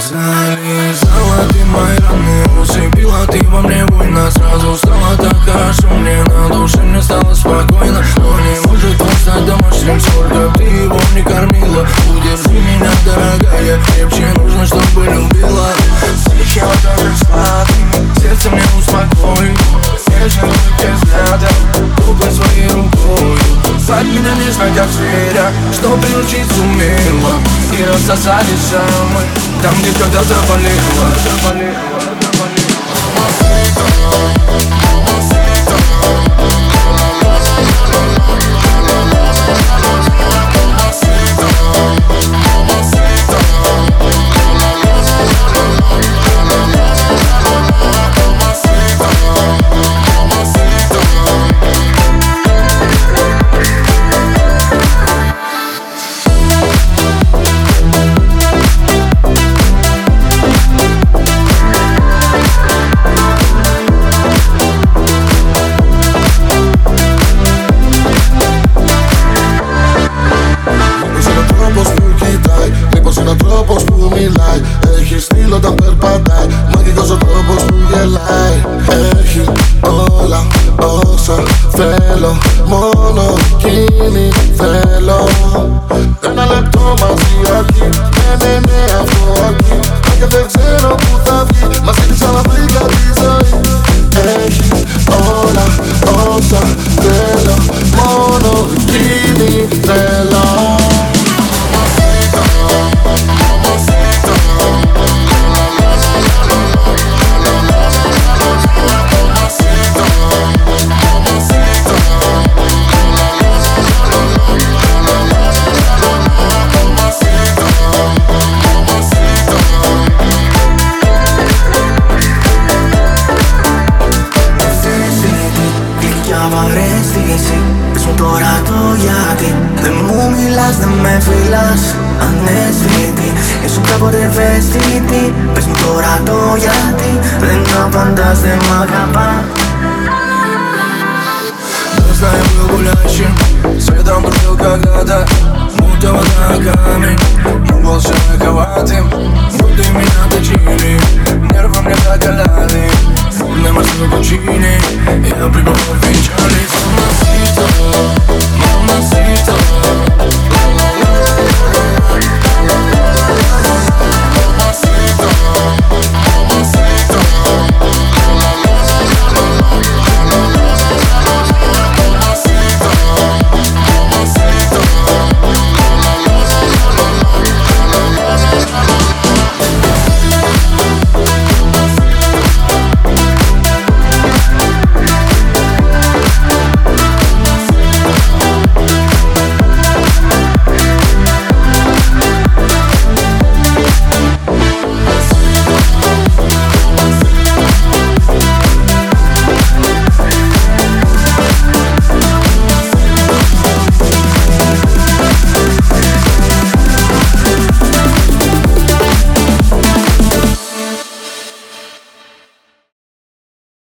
Залезала ты мои раны Усыпила ты во мне больно Сразу стало так хорошо Мне на душе мне стало спокойно. Но не может он стать домашним Сколько ты его не кормила. Удержи меня, дорогая Крепче нужно, чтобы любила как зверя Что приручить сумела И рассосали самый Там, где когда-то болела lo dà per badare Ma che cosa trovo su lei? Hola, osa, velo πάρεις Πες μου τώρα το γιατί. Δεν μου μιλάς, δεν με φιλάς Ανέσβητη. Ήσουν κάποτε ευαίσθητη. Πες μου τώρα το γιατί. Δεν απαντάς, δεν μ' αγαπάς. Мы знаем, мы гуляющим Светом был когда-то Μου на камень Мы волшебно коватым Но ты меня, due cucine e aprivo il vinciale